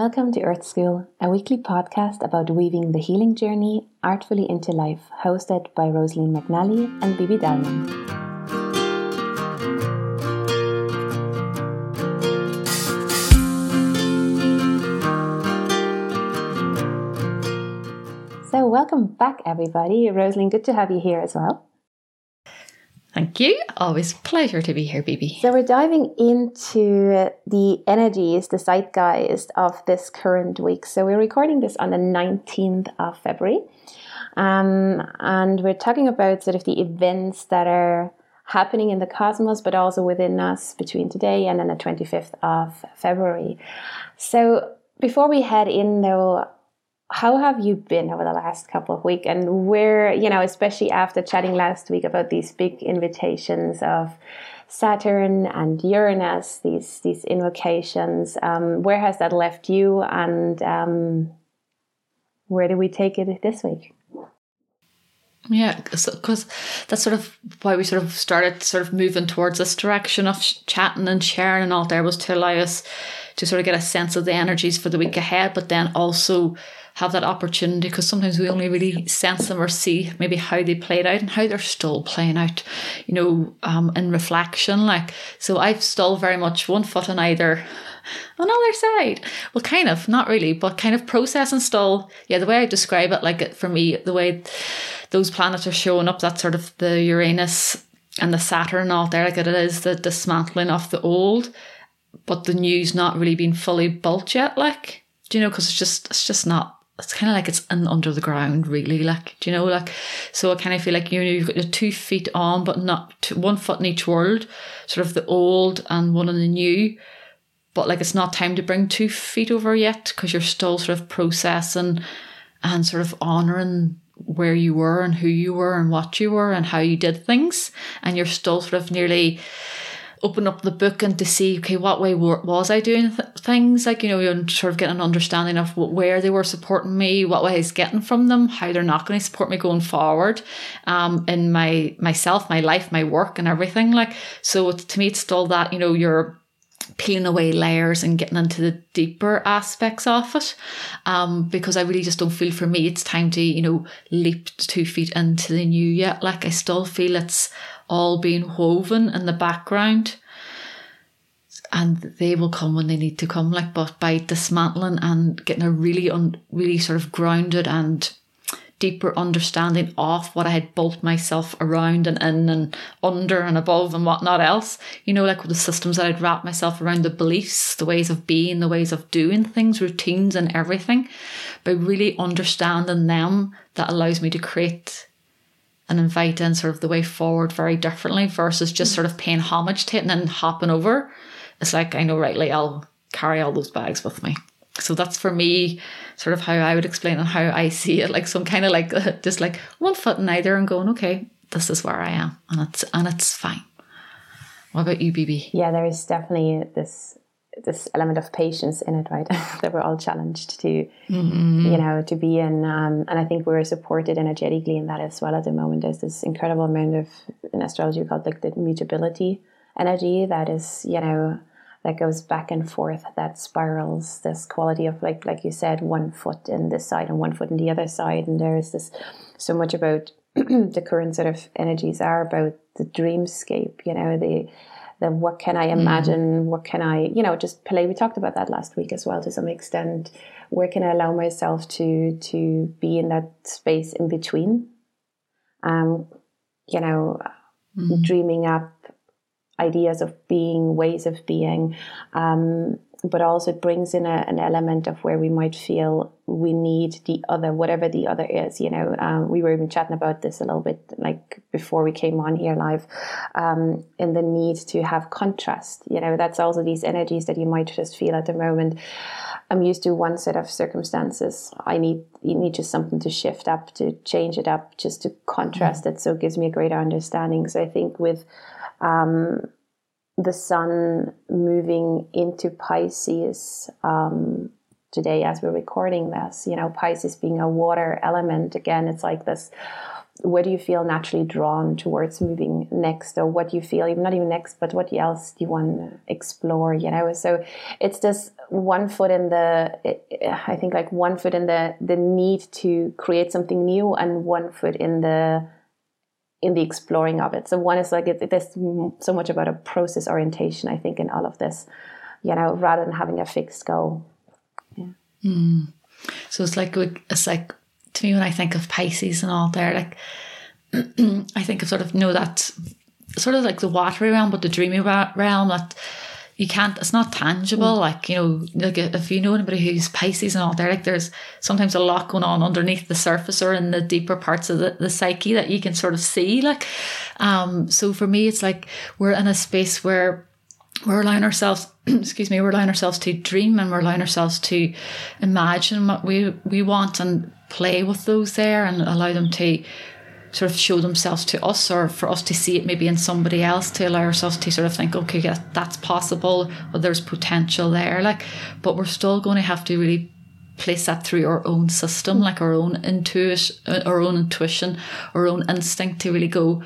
Welcome to Earth School, a weekly podcast about weaving the healing journey artfully into life, hosted by Rosaleen McNally and Bibi Dalman. So, welcome back, everybody. Rosaleen, good to have you here as well. Thank you. Always pleasure to be here, Bibi. So we're diving into the energies, the zeitgeist of this current week. So we're recording this on the 19th of February. Um, and we're talking about sort of the events that are happening in the cosmos, but also within us between today and then the 25th of February. So before we head in though, how have you been over the last couple of weeks and where you know especially after chatting last week about these big invitations of saturn and uranus these these invocations um, where has that left you? And um, where do we take it this week? Yeah, because that's sort of why we sort of started sort of moving towards this direction of chatting and sharing and all there was to allow us to sort of get a sense of the energies for the week ahead, but then also have that opportunity because sometimes we only really sense them or see maybe how they played out and how they're still playing out, you know, um, in reflection. Like, so I've still very much one foot on either another side. Well, kind of, not really, but kind of process and still, yeah, the way I describe it, like for me, the way those planets are showing up, that sort of the Uranus and the Saturn out there, like it is the dismantling of the old, but the new's not really been fully built yet, like, do you know, because it's just, it's just not it's kind of like it's in, under the ground, really. Like, do you know, like, so I kind of feel like you know you've got your two feet on, but not two, one foot in each world, sort of the old and one in the new. But like, it's not time to bring two feet over yet because you're still sort of processing and sort of honoring where you were and who you were and what you were and how you did things, and you're still sort of nearly open up the book and to see, okay, what way was I doing th- things? Like, you know, and sort of get an understanding of where they were supporting me, what I was getting from them, how they're not going to support me going forward, um, in my, myself, my life, my work and everything. Like, so to me, it's still that, you know, you're, peeling away layers and getting into the deeper aspects of it. Um, because I really just don't feel for me it's time to, you know, leap two feet into the new yet. Like I still feel it's all being woven in the background. And they will come when they need to come, like but by dismantling and getting a really un, really sort of grounded and deeper understanding of what I had built myself around and in and under and above and whatnot else. You know, like the systems that I'd wrapped myself around, the beliefs, the ways of being, the ways of doing things, routines and everything. By really understanding them, that allows me to create and invite in sort of the way forward very differently versus just sort of paying homage to it and then hopping over. It's like I know rightly I'll carry all those bags with me. So that's for me, sort of how I would explain and how I see it. Like some kind of like just like one foot in either and going, okay, this is where I am, and it's and it's fine. What about you, Bibi? Yeah, there is definitely this this element of patience in it, right? that we're all challenged to, mm-hmm. you know, to be in. Um, and I think we're supported energetically in that as well at the moment. There's this incredible amount of in astrology called like the mutability energy that is, you know, that goes back and forth that spirals this quality of like like you said one foot in this side and one foot in the other side and there is this so much about the current sort of energies are about the dreamscape you know the the what can i mm-hmm. imagine mm. what can i you know just play we talked about that last week as well to some extent where can i allow myself to to be in that space in between um you know mm. dreaming up ideas of being, ways of being, um, but also it brings in a, an element of where we might feel we need the other, whatever the other is. You know, um, we were even chatting about this a little bit, like before we came on here live, um, in the need to have contrast. You know, that's also these energies that you might just feel at the moment. I'm used to one set of circumstances. I need you need just something to shift up, to change it up, just to contrast mm-hmm. it. So it gives me a greater understanding. So I think with um, the sun moving into Pisces um, today as we're recording this. You know, Pisces being a water element again, it's like this where do you feel naturally drawn towards moving next or what do you feel not even next but what else do you want to explore you know so it's just one foot in the i think like one foot in the the need to create something new and one foot in the in the exploring of it. So one is like it, there's so much about a process orientation i think in all of this you know rather than having a fixed goal. Yeah. Mm. so it's like it's like to me when I think of Pisces and all there, like I think of sort of you know that sort of like the watery realm, but the dreamy realm that you can't. It's not tangible. Mm. Like you know, like if you know anybody who's Pisces and all there, like there's sometimes a lot going on underneath the surface or in the deeper parts of the, the psyche that you can sort of see. Like, um, so for me, it's like we're in a space where we're allowing ourselves excuse me we're allowing ourselves to dream and we're allowing ourselves to imagine what we we want and play with those there and allow them to sort of show themselves to us or for us to see it maybe in somebody else to allow ourselves to sort of think okay yeah, that's possible or there's potential there like but we're still going to have to really place that through our own system like our own intuition our own intuition our own instinct to really go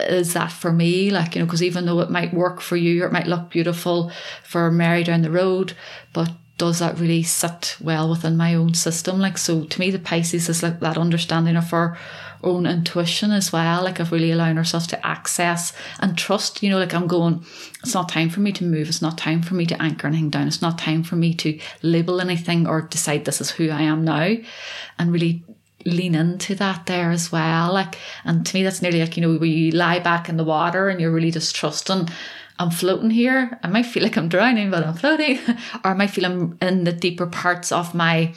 is that for me? Like, you know, because even though it might work for you or it might look beautiful for Mary down the road, but does that really sit well within my own system? Like, so to me, the Pisces is like that understanding of our own intuition as well, like of really allowing ourselves to access and trust, you know, like I'm going, it's not time for me to move, it's not time for me to anchor anything down, it's not time for me to label anything or decide this is who I am now. And really lean into that there as well. Like, and to me, that's nearly like, you know, where you lie back in the water and you're really just trusting I'm floating here. I might feel like I'm drowning, but I'm floating. or I might feel I'm in the deeper parts of my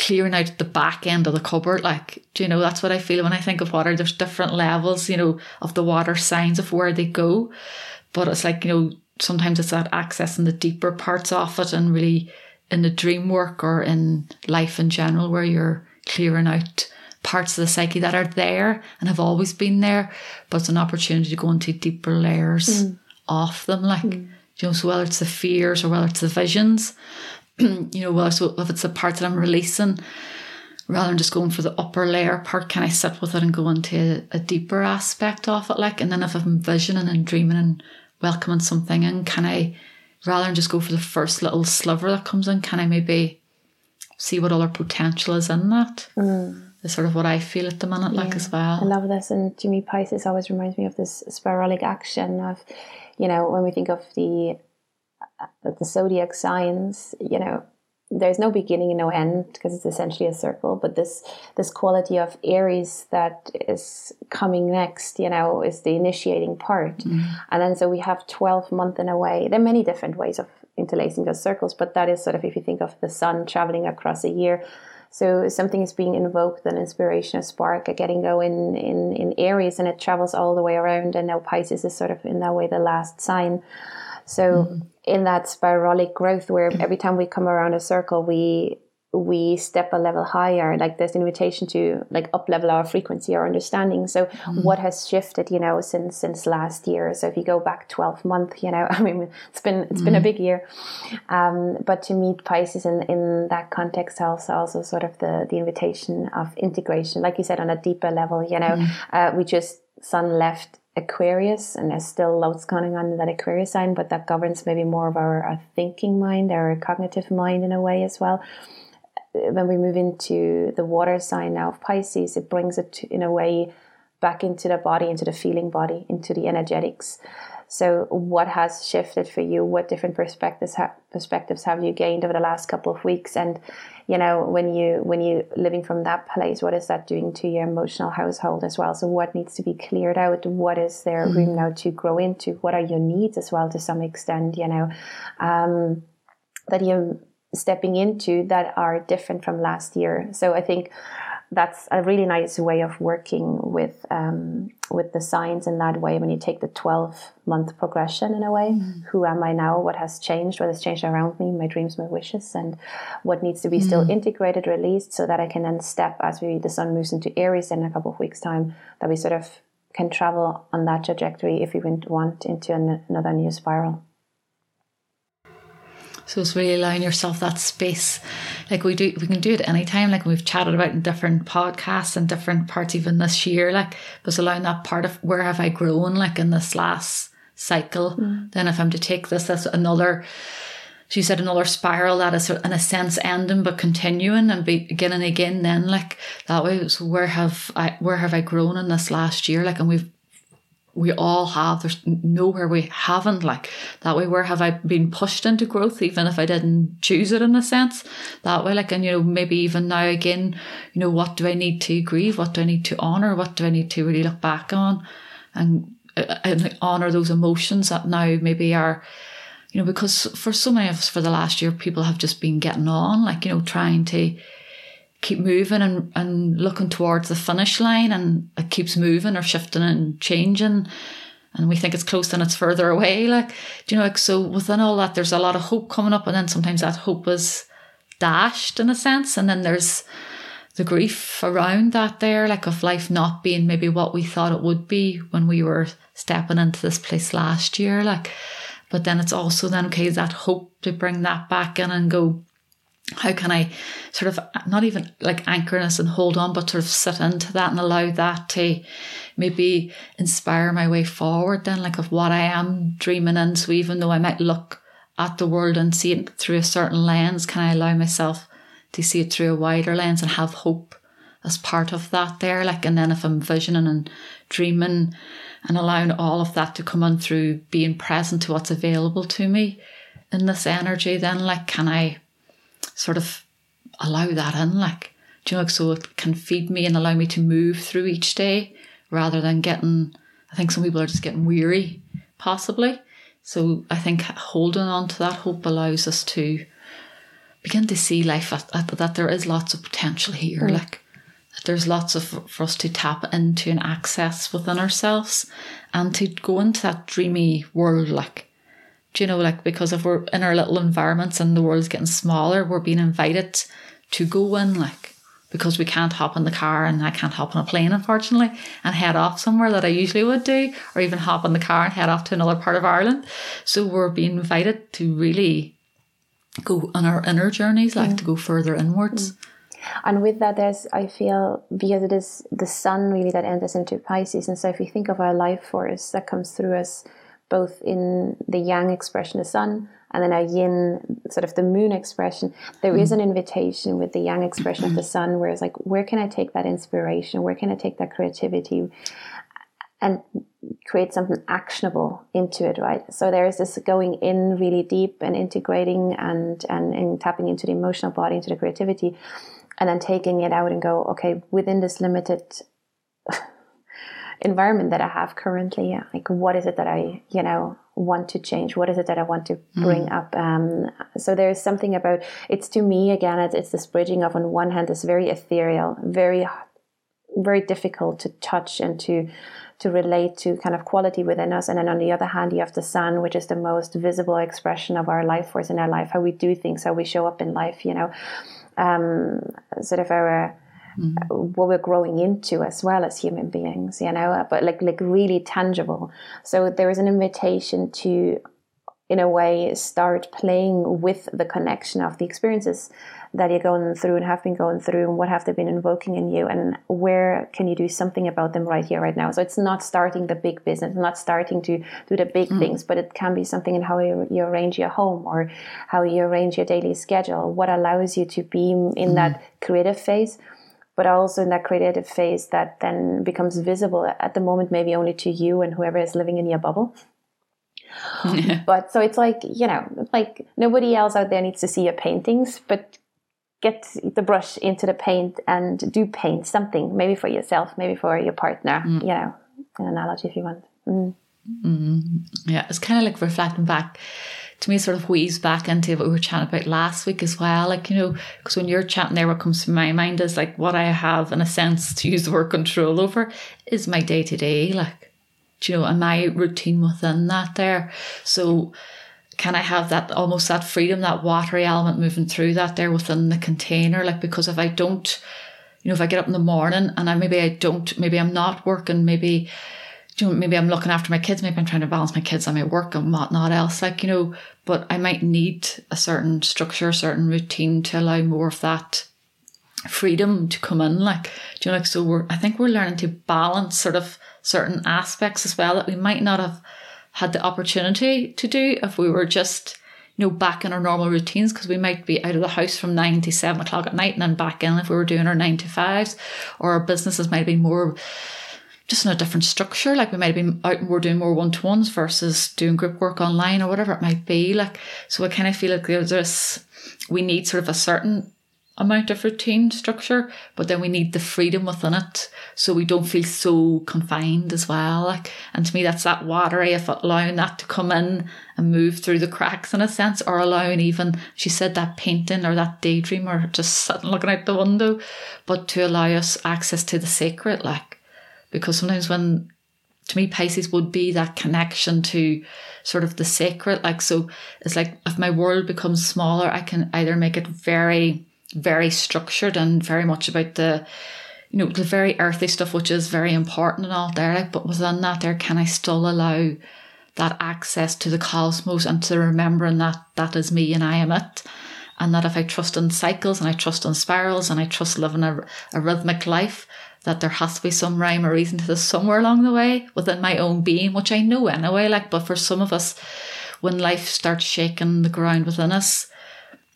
clearing out the back end of the cupboard. Like, do you know, that's what I feel when I think of water. There's different levels, you know, of the water signs of where they go. But it's like, you know, sometimes it's that access in the deeper parts of it and really in the dream work or in life in general where you're clearing out parts of the psyche that are there and have always been there, but it's an opportunity to go into deeper layers mm. of them. Like, mm. you know, so whether it's the fears or whether it's the visions, you know, whether so if it's the part that I'm releasing, rather than just going for the upper layer part, can I sit with it and go into a, a deeper aspect of it? Like, and then if I'm visioning and dreaming and welcoming something in, can I, rather than just go for the first little sliver that comes in, can I maybe see what other potential is in that. Mm. Is sort of what I feel at the minute, yeah. like as well. I love this, and Jimmy Pisces always reminds me of this spiralic action of, you know, when we think of the the zodiac signs, you know, there's no beginning and no end because it's essentially a circle but this this quality of aries that is coming next you know is the initiating part mm. and then so we have 12 month in a way there are many different ways of interlacing those circles but that is sort of if you think of the sun traveling across a year so something is being invoked, an inspiration, a spark, a getting going in, in Aries, and it travels all the way around. And now Pisces is sort of in that way the last sign. So mm in that spiralic growth, where every time we come around a circle, we we step a level higher like there's an invitation to like up level our frequency our understanding so mm. what has shifted you know since since last year so if you go back 12 month you know i mean it's been it's mm. been a mm. big year um, but to meet pisces in in that context also also sort of the the invitation of integration like you said on a deeper level you know mm. uh, we just sun left Aquarius, and there's still loads going on in that Aquarius sign, but that governs maybe more of our, our thinking mind, our cognitive mind in a way as well uh, when we move into the water sign now of Pisces, it brings it to, in a way back into the body, into the feeling body, into the energetics. So, what has shifted for you? What different perspectives ha- perspectives have you gained over the last couple of weeks? And you know, when you when you living from that place, what is that doing to your emotional household as well? So, what needs to be cleared out? What is there mm-hmm. room now to grow into? What are your needs as well, to some extent? You know, um, that you're stepping into that are different from last year. So I think that's a really nice way of working with um, with the signs in that way. When you take the twelve month progression in a way, mm. who am I now? What has changed? What has changed around me? My dreams, my wishes, and what needs to be mm. still integrated, released, so that I can then step as we the sun moves into Aries in a couple of weeks' time. That we sort of can travel on that trajectory if we want into an, another new spiral. So it's really allowing yourself that space. Like we do, we can do it anytime. Like we've chatted about in different podcasts and different parts, even this year. Like, was allowing that part of where have I grown? Like in this last cycle. Mm. Then if I'm to take this as another, she said another spiral that is in a sense ending but continuing and beginning again. Then like that way. So where have I where have I grown in this last year? Like, and we've we all have. There's nowhere we haven't. Like that way, where have I been pushed into growth, even if I didn't choose it in a sense? That way, like, and you know, maybe even now again, you know, what do I need to grieve? What do I need to honor? What do I need to really look back on and, uh, and honor those emotions that now maybe are, you know, because for so many of us for the last year, people have just been getting on, like, you know, trying to keep moving and, and looking towards the finish line and it keeps moving or shifting and changing and we think it's close and it's further away like do you know like so within all that there's a lot of hope coming up and then sometimes that hope is dashed in a sense and then there's the grief around that there like of life not being maybe what we thought it would be when we were stepping into this place last year like but then it's also then okay that hope to bring that back in and go how can I sort of not even like anchor anchorness and hold on, but sort of sit into that and allow that to maybe inspire my way forward then, like of what I am dreaming in. So even though I might look at the world and see it through a certain lens, can I allow myself to see it through a wider lens and have hope as part of that there? Like, and then if I'm visioning and dreaming and allowing all of that to come on through being present to what's available to me in this energy, then like, can I sort of allow that in, like, do you know, like, so it can feed me and allow me to move through each day rather than getting, I think some people are just getting weary, possibly. So I think holding on to that hope allows us to begin to see life at, at, that there is lots of potential here, mm. like there's lots of for us to tap into and access within ourselves and to go into that dreamy world like do you know, like because if we're in our little environments and the world's getting smaller, we're being invited to go in, like because we can't hop in the car and I can't hop on a plane, unfortunately, and head off somewhere that I usually would do, or even hop in the car and head off to another part of Ireland. So we're being invited to really go on our inner journeys, like mm. to go further inwards. Mm. And with that, there's, I feel, because it is the sun really that enters into Pisces. And so if you think of our life force that comes through us, both in the yang expression, the sun, and then a yin, sort of the moon expression. There is mm-hmm. an invitation with the yang expression of the mm-hmm. sun, where it's like, where can I take that inspiration? Where can I take that creativity? And create something actionable into it, right? So there is this going in really deep and integrating and, and, and tapping into the emotional body, into the creativity, and then taking it out and go, okay, within this limited environment that I have currently. Like, what is it that I, you know, want to change? What is it that I want to bring mm. up? Um, so there's something about it's to me again. It's, it's this bridging of on one hand this very ethereal, very, very difficult to touch and to to relate to kind of quality within us. And then on the other hand, you have the sun, which is the most visible expression of our life force in our life, how we do things, how we show up in life, you know, um, sort of our mm. what we're growing into as well as human beings, you know, but like like really tangible. So there is an invitation to, in a way, start playing with the connection of the experiences that you're going through and have been going through and what have they been invoking in you and where can you do something about them right here right now so it's not starting the big business not starting to do the big mm. things but it can be something in how you, you, arrange your home or how you arrange your daily schedule what allows you to be in mm. that creative phase but also in that creative phase that then becomes visible at the moment, maybe only to you and whoever is living in your bubble. But so it's like, you know, like nobody else out there needs to see your paintings, but get the brush into the paint and do paint something, maybe for yourself, maybe for your partner, mm. you know, an analogy if you want. Mm. Mm. Yeah, it's kind of like reflecting back to me sort of weaves back into what we were chatting about last week as well. Like, you know, because when you're chatting there, what comes to my mind is like what I have, in a sense, to use the word control over is my day to day, like, do you know, and my routine within that there. So, can I have that almost that freedom, that watery element moving through that there within the container? Like, because if I don't, you know, if I get up in the morning and I maybe I don't, maybe I'm not working, maybe you know, maybe I'm looking after my kids, maybe I'm trying to balance my kids and my work and whatnot else, like, you know, but I might need a certain structure, a certain routine to allow more of that freedom to come in. Like, do you know, like, so we're, I think we're learning to balance sort of certain aspects as well that we might not have had the opportunity to do if we were just, you know, back in our normal routines because we might be out of the house from nine to seven o'clock at night and then back in if we were doing our nine to fives, or our businesses might be more just in a different structure. Like we might have been out and we're doing more one to ones versus doing group work online or whatever it might be. Like so, I kind of feel like there's this. We need sort of a certain amount of routine structure, but then we need the freedom within it so we don't feel so confined as well. Like, and to me, that's that watery of allowing that to come in and move through the cracks in a sense, or allowing even, she said, that painting or that daydream or just sitting looking out the window, but to allow us access to the sacred, like, because sometimes when to me Pisces would be that connection to sort of the sacred like so it's like if my world becomes smaller I can either make it very very structured and very much about the you know the very earthy stuff which is very important and all there like but within that there can I still allow that access to the cosmos and to remembering that that is me and I am it? And that if I trust in cycles and I trust in spirals and I trust living a, a rhythmic life that there has to be some rhyme or reason to this somewhere along the way within my own being, which I know anyway. Like, but for some of us, when life starts shaking the ground within us,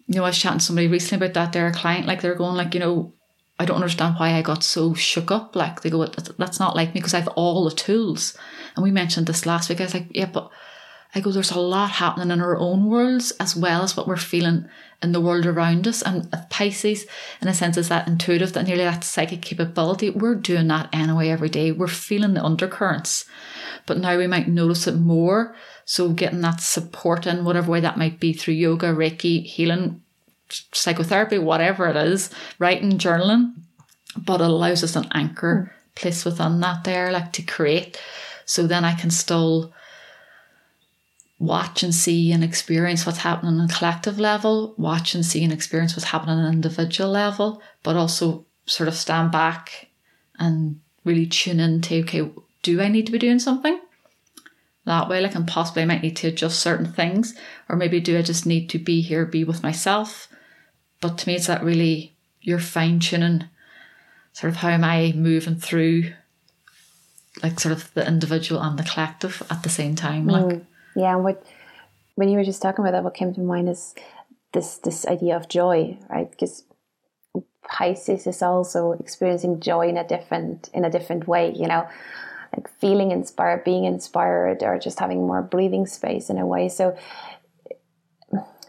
you know, I was chatting to somebody recently about that. They're a client, like they're going, like, you know, I don't understand why I got so shook up. Like they go, that's not like me because I have all the tools. And we mentioned this last week. I was like, yeah, but I go, there's a lot happening in our own worlds as well as what we're feeling in the world around us. And Pisces, in a sense, is that intuitive, that nearly that psychic capability. We're doing that anyway every day. We're feeling the undercurrents. But now we might notice it more. So getting that support in whatever way that might be through yoga, Reiki, healing, psychotherapy, whatever it is, writing, journaling, but it allows us an anchor mm. place within that there, like to create. So then I can still watch and see and experience what's happening on a collective level, watch and see and experience what's happening on an individual level, but also sort of stand back and really tune in to okay, do I need to be doing something? That way, like, and possibly I might need to adjust certain things, or maybe do I just need to be here, be with myself? But to me, it's that really you're fine tuning sort of how am I moving through like sort of the individual and the collective at the same time. Like mm. Yeah, and what when you were just talking about that, what came to mind is this this idea of joy, right? Because Pisces is also experiencing joy in a different in a different way, you know, like feeling inspired, being inspired, or just having more breathing space in a way. So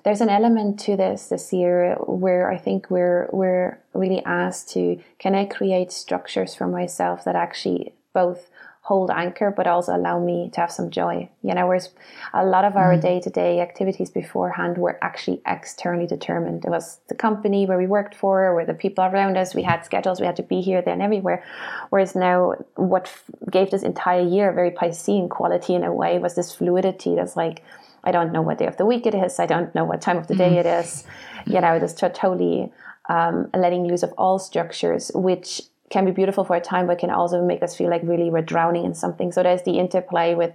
there's an element to this this year where I think we're we're really asked to can I create structures for myself that actually both hold anchor, but also allow me to have some joy. You know, whereas a lot of our day to day activities beforehand were actually externally determined. It was the company where we worked for, or the people around us. We had schedules. We had to be here, then, everywhere. Whereas now, what gave this entire year a very Piscean quality in a way was this fluidity. That's like, I don't know what day of the week it is. I don't know what time of the day mm. it is. You know, this totally um, letting loose of all structures, which can be beautiful for a time, but can also make us feel like really we're drowning in something. So there's the interplay with,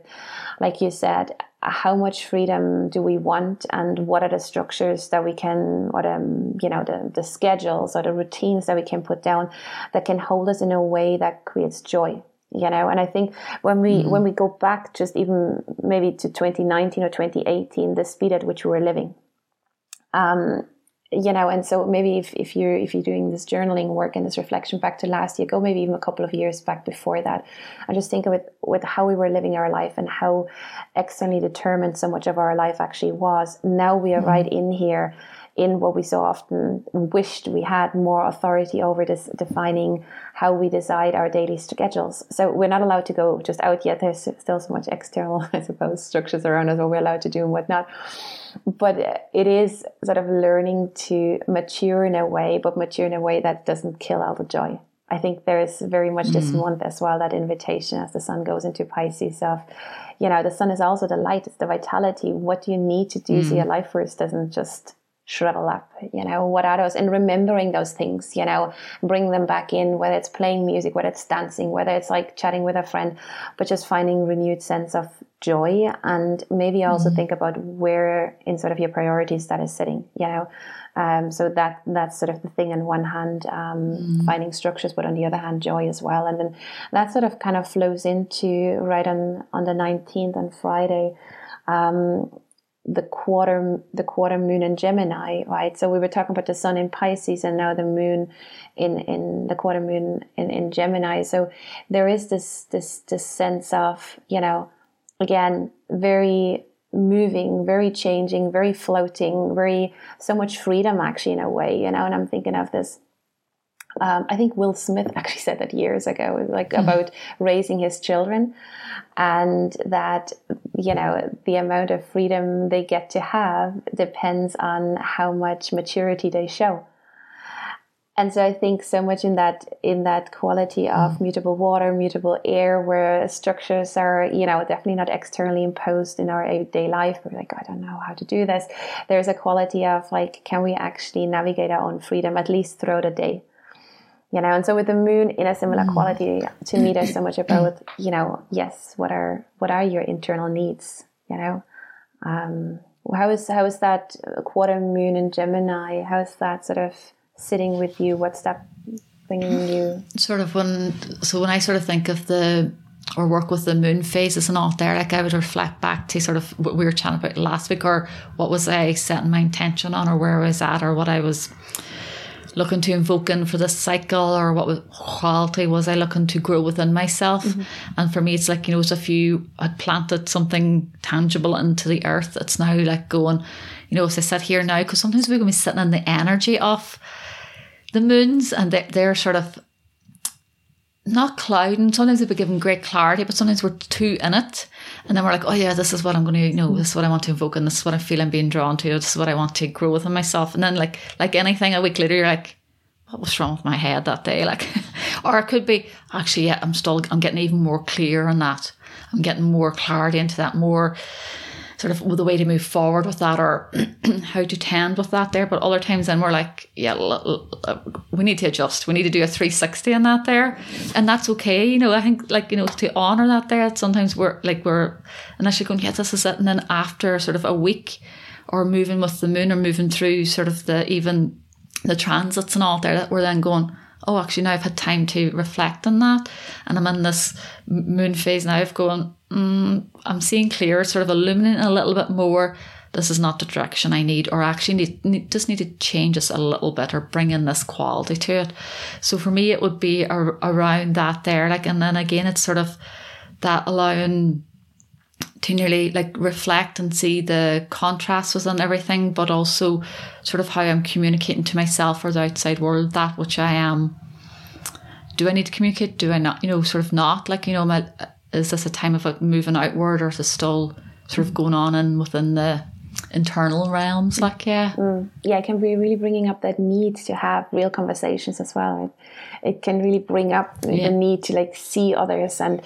like you said, how much freedom do we want, and what are the structures that we can, or the you know, the the schedules or the routines that we can put down that can hold us in a way that creates joy. You know, and I think when we mm-hmm. when we go back, just even maybe to 2019 or 2018, the speed at which we were living. Um, you know and so maybe if, if you're if you're doing this journaling work and this reflection back to last year go maybe even a couple of years back before that and just think of it with how we were living our life and how externally determined so much of our life actually was now we are mm-hmm. right in here in what we so often wished we had more authority over this defining how we decide our daily schedules. So we're not allowed to go just out yet. There's still so much external, I suppose, structures around us what we're allowed to do and whatnot. But it is sort of learning to mature in a way, but mature in a way that doesn't kill all the joy. I think there is very much this mm. month as well that invitation as the sun goes into Pisces of, you know, the sun is also the light, it's the vitality. What do you need to do mm. so your life force doesn't just shrivel up you know what are those and remembering those things you know bring them back in whether it's playing music whether it's dancing whether it's like chatting with a friend but just finding renewed sense of joy and maybe also mm-hmm. think about where in sort of your priorities that is sitting you know um, so that that's sort of the thing on one hand um, mm. finding structures but on the other hand joy as well and then that sort of kind of flows into right on on the 19th on friday um, the quarter the quarter moon in Gemini, right? So we were talking about the sun in Pisces and now the moon in in the quarter moon in, in Gemini. So there is this this this sense of, you know, again, very moving, very changing, very floating, very so much freedom actually in a way, you know, and I'm thinking of this um, I think Will Smith actually said that years ago, like mm-hmm. about raising his children, and that you know the amount of freedom they get to have depends on how much maturity they show. And so I think so much in that in that quality of mm. mutable water, mutable air, where structures are, you know, definitely not externally imposed in our everyday life. We're like, I don't know how to do this. There's a quality of like, can we actually navigate our own freedom at least throughout the day? You know? And so with the moon in a similar mm. quality to me there's so much about you know yes what are what are your internal needs you know? Um, how is how is that quarter moon in gemini? How is that sort of sitting with you? What's that bringing you? Sort of when so when i sort of think of the or work with the moon phases and all there. Like i would reflect back to sort of what we were chatting about last week or what was i setting my intention on or where i was at or what i was looking to invoke in for this cycle or what quality was I looking to grow within myself? Mm-hmm. And for me, it's like, you know, it's if you had planted something tangible into the earth, it's now like going, you know, as I sit here now, because sometimes we're going to be sitting in the energy of the moons and they're, they're sort of not clouding. Sometimes they be given great clarity, but sometimes we're too in it. And then we're like, oh yeah, this is what I'm going to, you know, this is what I want to invoke, and this is what I feel I'm being drawn to. This is what I want to grow within myself. And then like like anything, a week later, you're like, what was wrong with my head that day? Like, or it could be actually, yeah, I'm still, I'm getting even more clear on that. I'm getting more clarity into that, more sort of the way to move forward with that or how to tend with that there. But other times then we're like, yeah, l- l- uh, we need to adjust. We need to do a 360 on that there. And that's okay. You know, I think like, you know, to honor that there, sometimes we're like, we're initially going, yeah, this is it. And then after sort of a week or moving with the moon or moving through sort of the, even the transits and all there that we're then going, oh, actually now I've had time to reflect on that. And I'm in this moon phase now of going, mm, I'm seeing clear, sort of illuminating a little bit more. This is not the direction I need, or actually need, need just need to change this a little bit or bring in this quality to it. So for me, it would be around that there. Like, and then again, it's sort of that allowing to nearly like reflect and see the contrast within everything, but also sort of how I'm communicating to myself or the outside world that which I am. Do I need to communicate? Do I not? You know, sort of not like you know, my, is this a time of like moving outward, or is it still sort of going on and within the internal realms? Like yeah, mm. yeah, it can be really bringing up that need to have real conversations as well. It, it can really bring up yeah. the need to like see others and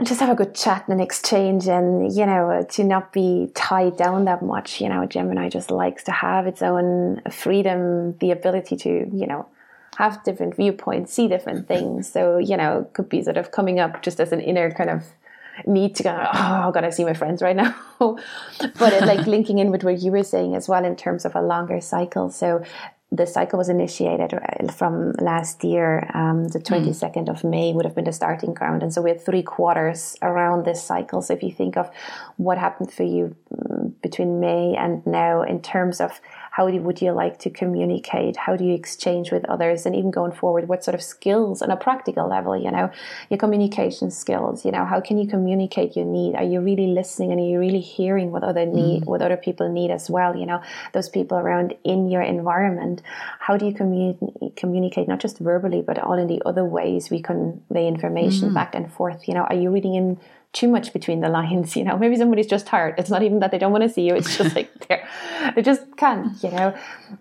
and just have a good chat and an exchange and you know to not be tied down that much you know gemini just likes to have its own freedom the ability to you know have different viewpoints see different things so you know could be sort of coming up just as an inner kind of need to go oh i gotta see my friends right now but it, like linking in with what you were saying as well in terms of a longer cycle so the cycle was initiated uh, from last year. Um, the 22nd mm. of May would have been the starting ground. And so we had three quarters around this cycle. So if you think of what happened for you mm, between May and now in terms of how would you like to communicate? How do you exchange with others? And even going forward, what sort of skills on a practical level, you know, your communication skills, you know, how can you communicate your need? Are you really listening and are you really hearing what other need, mm. what other people need as well? You know, those people around in your environment. How do you communi- communicate, not just verbally, but all in the other ways we convey information mm. back and forth? You know, are you reading in too much between the lines you know. Maybe somebody's just tired. It's not even that they don't want to see you it's just like they're they just can't you know.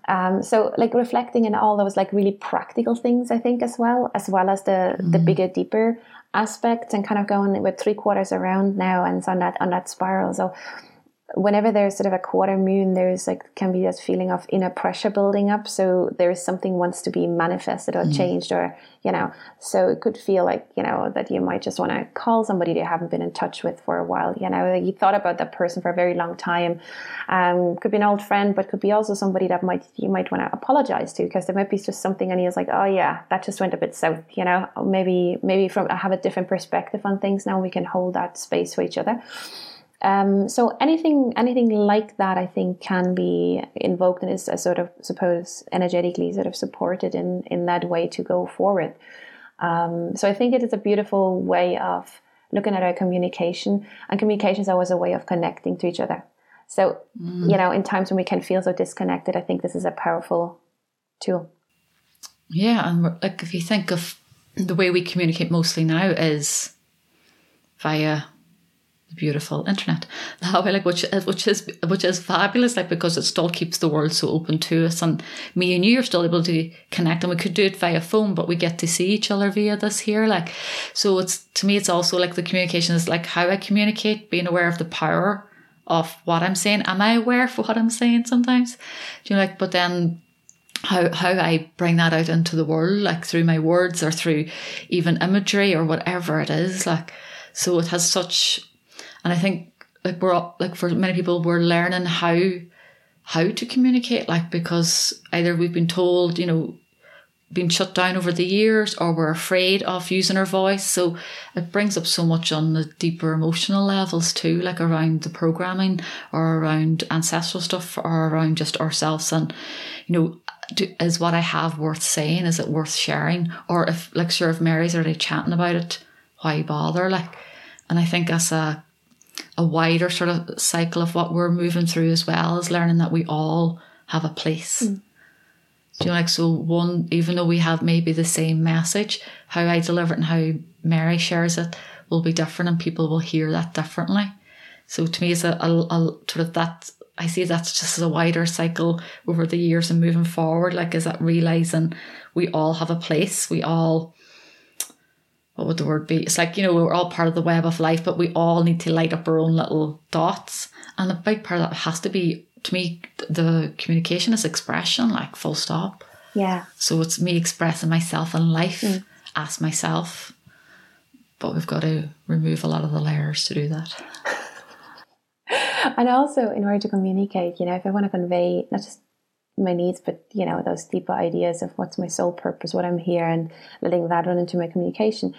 Um, so like reflecting in all those like really practical things i think as well as well as the mm-hmm. the bigger deeper aspects and kind of going with three quarters around now and on that on that spiral. So whenever there's sort of a quarter moon, there's like can be this feeling of inner pressure building up. So there is something wants to be manifested or mm. changed, or you know. So it could feel like you know that you might just want to call somebody you haven't been in touch with for a while. You know, you thought about that person for a very long time. Um, could be an old friend, but could be also somebody that might you might want to apologize to because there might be just something, and he was like, oh yeah, that just went a bit south. You know, maybe maybe from I have a different perspective on things now. We can hold that space for each other. Um, so anything anything like that, I think, can be invoked and is a sort of suppose energetically sort of supported in in that way to go forward. Um, so I think it is a beautiful way of looking at our communication, and communication is always a way of connecting to each other. So mm. you know, in times when we can feel so disconnected, I think this is a powerful tool. Yeah, and like if you think of the way we communicate mostly now is via beautiful internet. Like which which is which is fabulous like because it still keeps the world so open to us. And me and you are still able to connect and we could do it via phone but we get to see each other via this here like so it's to me it's also like the communication is like how I communicate being aware of the power of what I'm saying. Am I aware of what I'm saying sometimes? Do you know like but then how how I bring that out into the world like through my words or through even imagery or whatever it is like so it has such and I think like we're like for many people we're learning how how to communicate like because either we've been told you know been shut down over the years or we're afraid of using our voice. So it brings up so much on the deeper emotional levels too like around the programming or around ancestral stuff or around just ourselves. And you know do, is what i have worth saying is it worth sharing? Or if like sure if mary's already chatting about it why bother? Like and i think as a a wider sort of cycle of what we're moving through as well as learning that we all have a place. Mm. Do you know, like so one even though we have maybe the same message, how I deliver it and how Mary shares it will be different and people will hear that differently. So to me it's a, a, a sort of that I see that's just as a wider cycle over the years and moving forward, like is that realizing we all have a place, we all what would the word be? It's like, you know, we're all part of the web of life, but we all need to light up our own little dots. And a big part of that has to be, to me, the communication is expression, like full stop. Yeah. So it's me expressing myself in life mm. as myself. But we've got to remove a lot of the layers to do that. and also, in order to communicate, you know, if I want to convey not just my needs, but you know, those deeper ideas of what's my sole purpose, what I'm here, and letting that run into my communication.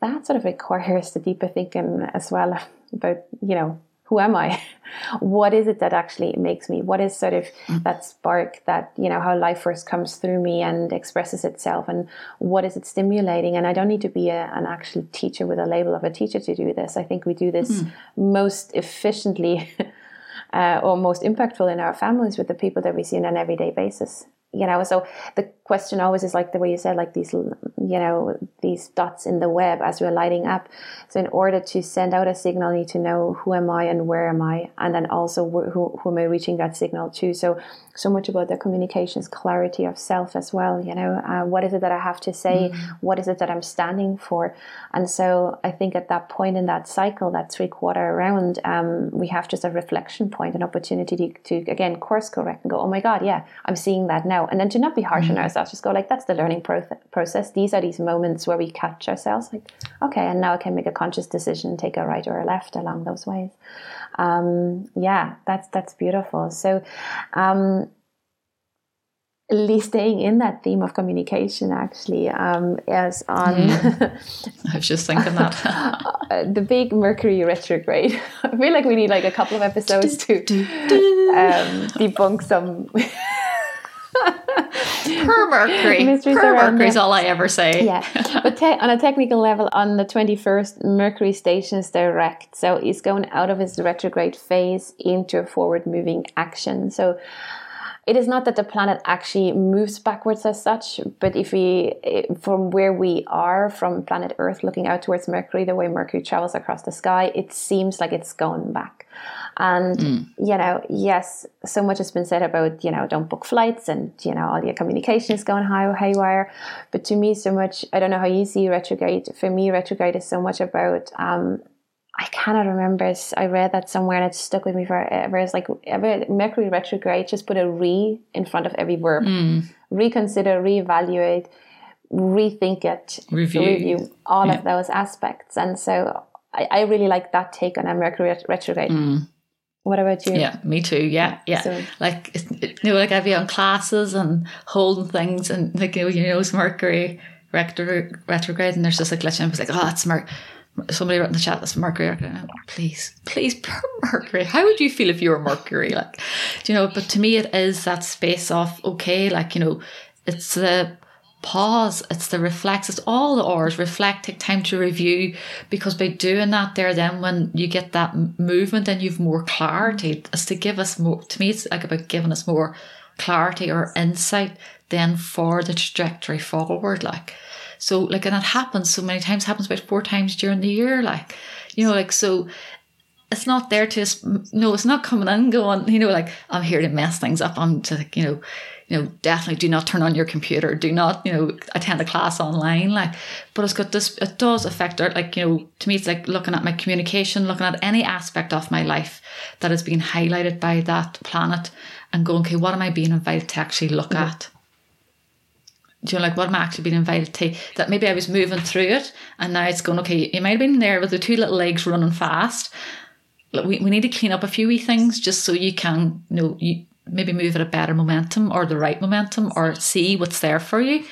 That sort of requires the deeper thinking as well about, you know, who am I? what is it that actually makes me? What is sort of mm. that spark that, you know, how life first comes through me and expresses itself and what is it stimulating? And I don't need to be a, an actual teacher with a label of a teacher to do this. I think we do this mm. most efficiently uh, or most impactful in our families with the people that we see on an everyday basis you know so the question always is like the way you said like these you know these dots in the web as we're lighting up. So in order to send out a signal you need to know who am i and where am i and then also who, who am i reaching that signal to. So so much about the communications clarity of self as well you know uh, what is it that i have to say? Mm-hmm. what is it that i'm standing for? And so i think at that point in that cycle that three quarter around um, we have just a reflection point an opportunity to, to again course correct and go oh my god yeah i'm seeing that now and then to not be harsh mm-hmm. on ourselves just go like that's the learning pro- process these are these moments where we catch ourselves like okay and now i can make a conscious decision take a right or a left along those ways um, yeah, that's that's beautiful. So, um, at least staying in that theme of communication actually um, is on mm. i was just thinking that the big mercury retrograde i feel like we need like a couple of episodes to um, debunk some per Mercury. Mysteries per Mercury is all I ever say. Yeah, but te- on a technical level, on the twenty first, Mercury stations direct, so he's going out of his retrograde phase into a forward moving action. So it is not that the planet actually moves backwards as such, but if we, from where we are, from planet Earth looking out towards Mercury, the way Mercury travels across the sky, it seems like it's going back. And, mm. you know, yes, so much has been said about, you know, don't book flights and, you know, all your communication is going high, haywire. But to me, so much, I don't know how you see retrograde. For me, retrograde is so much about, um, I cannot remember. I read that somewhere and it stuck with me forever. It's like ever Mercury retrograde, just put a re in front of every verb. Mm. Reconsider, reevaluate, rethink it, Review. review all Yeah. of those aspects. And so I, I really like that take on a Mercury ret- retrograde. What about you? Mm. Yeah, me too. Yeah, yeah. So- like you know, like I'd be on classes and holding things, and like you know, you know, it's Mercury retro- retrograde, and there's just like glitching. I was like, oh, it's Mer. Somebody wrote in the chat, "That's Mercury." Please, please, Mercury. How would you feel if you were Mercury? Like, you know? But to me, it is that space of okay, like you know, it's the pause, it's the reflex, it's all the R's. Reflect, take time to review, because by doing that, there, then when you get that movement, then you've more clarity. It's to give us more. To me, it's like about giving us more clarity or insight then for the trajectory forward. Like, so like, and that happens so many times. Happens about four times during the year. Like, you know, like so it's not there to no, it's not coming in going, you know, like I'm here to mess things up. I'm to like, you know, you know, definitely do not turn on your computer, do not, you know, attend a class online. Like, but it's got this it does affect our like, you know, to me it's like looking at my communication, looking at any aspect of my life that is being highlighted by that planet and going, okay, what am I being invited to actually look at? Do you know, like what am I actually being invited to? That maybe I was moving through it and now it's going, okay, you might have been there with the two little legs running fast. We, we need to clean up a few wee things just so you can, you know, you maybe move at a better momentum or the right momentum or see what's there for you.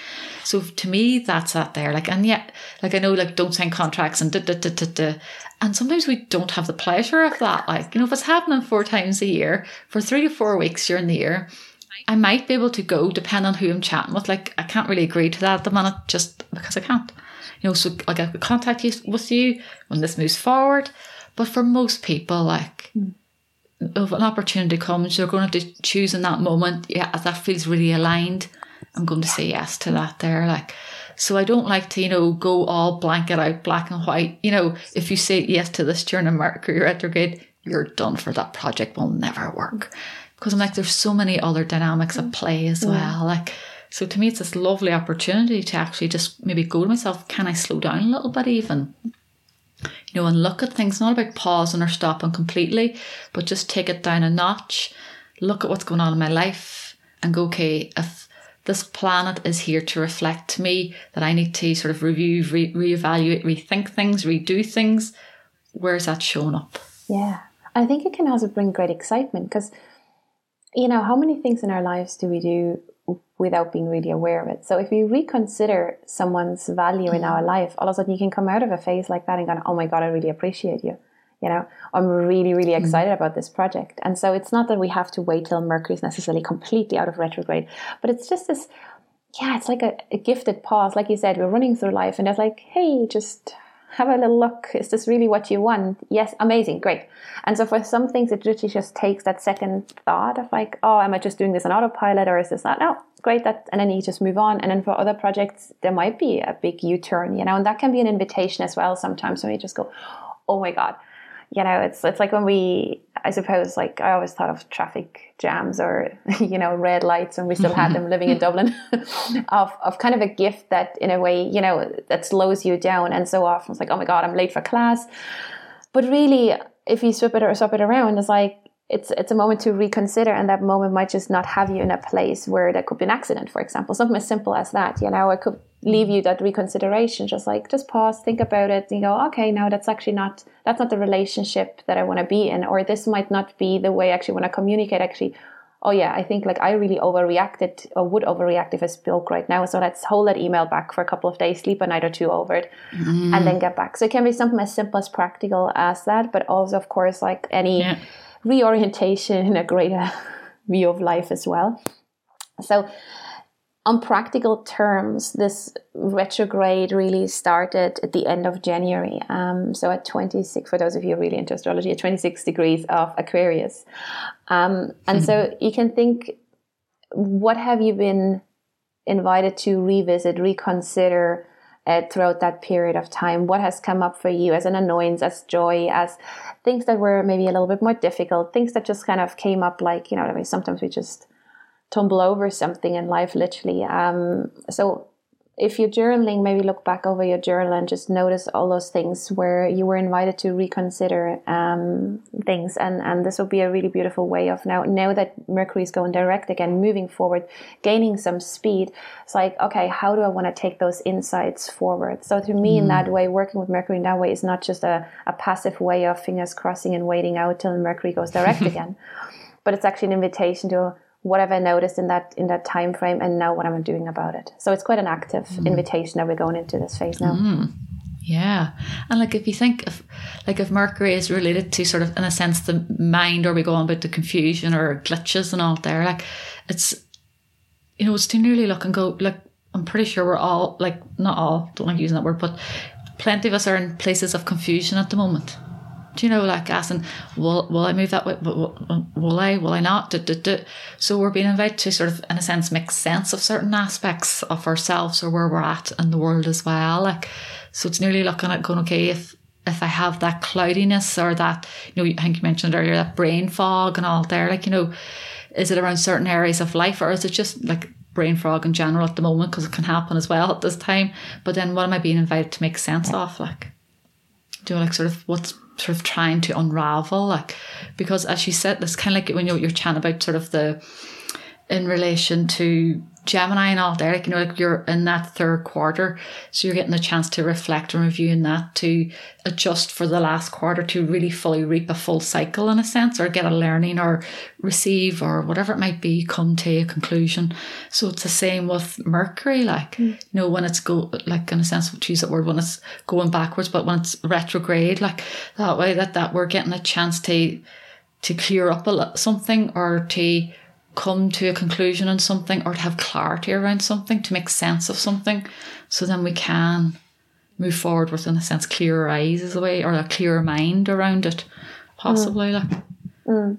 So to me, that's that there. Like, and yet, like I know, like don't sign contracts and da da da da da. And sometimes we don't have the pleasure of that. Like, you know, if it's happening four times a year for three to four weeks during the year, I might be able to go depending on who I'm chatting with. Like I can't really agree to that at the minute just because I can't. You know, so like I could contact you with you when this moves forward. But for most people, like hmm. if an opportunity comes, you're going to have to choose in that moment. Yeah, that feels really aligned. I'm going to say yes to that there. Like so I don't like to, you know, go all blanket out black and white. You know, if you say yes to this during a Mercury retrograde, you're done for that project will never work because I'm like, there's so many other dynamics at mm. play as well. Like, so to me, it's this lovely opportunity to actually just maybe go to myself, can I slow down a little bit even? You know, and look at things, not about pausing or stopping completely, but just take it down a notch, look at what's going on in my life and go, okay, if this planet is here to reflect to me that I need to sort of review, re- reevaluate, rethink things, redo things, where's that showing up? Yeah. I think it can also bring great excitement because, you know, how many things in our lives do we do without being really aware of it? So if we reconsider someone's value in our mm-hmm. life, all of a sudden you can come out of a phase like that and go, oh my God, I really appreciate you. You know, I'm really, really mm-hmm. excited about this project. And so it's not that we have to wait till Mercury's necessarily completely out of retrograde, but it's just this, yeah, it's like a, a gifted pause. Like you said, we're running through life and it's like, hey, just have a little look. Is this really what you want? Yes, amazing, great. And so for some things, it literally just takes that second thought of like, oh, am I just doing this on autopilot or is this not? No, great. That and then you just move on. And then for other projects, there might be a big U-turn, you know, and that can be an invitation as well. Sometimes when you just go, oh my god, you know, it's it's like when we, I suppose, like I always thought of traffic jams or you know red lights, and we still had them living in Dublin, of of kind of a gift that in a way you know that slows you down, and so often it's like, oh my god, I'm late for class, but really, if you swap it or swap it around, it's like it's it's a moment to reconsider, and that moment might just not have you in a place where there could be an accident, for example, something as simple as that. You know, it could leave you that reconsideration, just like just pause, think about it, and go, okay, no, that's actually not that's not the relationship that I want to be in, or this might not be the way I actually want to communicate. Actually, oh yeah, I think like I really overreacted or would overreact if I spoke right now. So let's hold that email back for a couple of days, sleep a night or two over it, and mm. then get back. So it can be something as simple as practical as that, but also of course like any Yeah. Reorientation in a greater view of life as well. So on practical terms, this retrograde really started at the end of January. Um, so at 26, for those of you really into astrology, at 26 degrees of Aquarius. Um, and so you can think, what have you been invited to revisit, reconsider uh, throughout that period of time? What has come up for you as an annoyance, as joy, as things that were maybe a little bit more difficult, things that just kind of came up like, you know, I mean, sometimes we just tumble over something in life literally um, so if you're journaling, maybe look back over your journal and just notice all those things where you were invited to reconsider um, things, and and this will be a really beautiful way of now now that Mercury is going direct again, moving forward, gaining some speed. It's like okay, how do I want to take those insights forward? So to me, mm. in that way, working with Mercury in that way is not just a, a passive way of fingers crossing and waiting out till Mercury goes direct again, but it's actually an invitation to what have I noticed in that in that time frame, and now what am I doing about it? So it's quite an active mm. invitation that we're going into this phase now. Mm. Yeah, and like if you think of like if Mercury is related to sort of in a sense the mind, or we go on about the confusion or glitches and all there, like it's you know it's to nearly look and go like I'm pretty sure we're all like not all don't like using that word, but plenty of us are in places of confusion at the moment. Do you know, like asking, will will I move that way? Will, will I? Will I not? Du, du, du. So we're being invited to sort of, in a sense, make sense of certain aspects of ourselves or where we're at in the world as well. Like, so it's nearly looking at going, okay, if if I have that cloudiness or that, you know, I think you mentioned earlier that brain fog and all there, like, you know, is it around certain areas of life or is it just like brain fog in general at the moment because it can happen as well at this time? But then what am I being invited to make sense of? Like, do you know, like sort of what's sort of trying to unravel like because as you said it's kind of like when you're, you're chatting about sort of the in relation to Gemini and all there, like you know, like you're in that third quarter, so you're getting a chance to reflect and review in that to adjust for the last quarter to really fully reap a full cycle in a sense, or get a learning or receive or whatever it might be, come to a conclusion. So it's the same with Mercury, like mm. you know, when it's go like in a sense, we'll choose that word when it's going backwards, but when it's retrograde, like that way that that we're getting a chance to to clear up a something or to come to a conclusion on something or to have clarity around something, to make sense of something, so then we can move forward with, in a sense, clearer eyes as a way or a clearer mind around it, possibly. Mm. Like. Mm.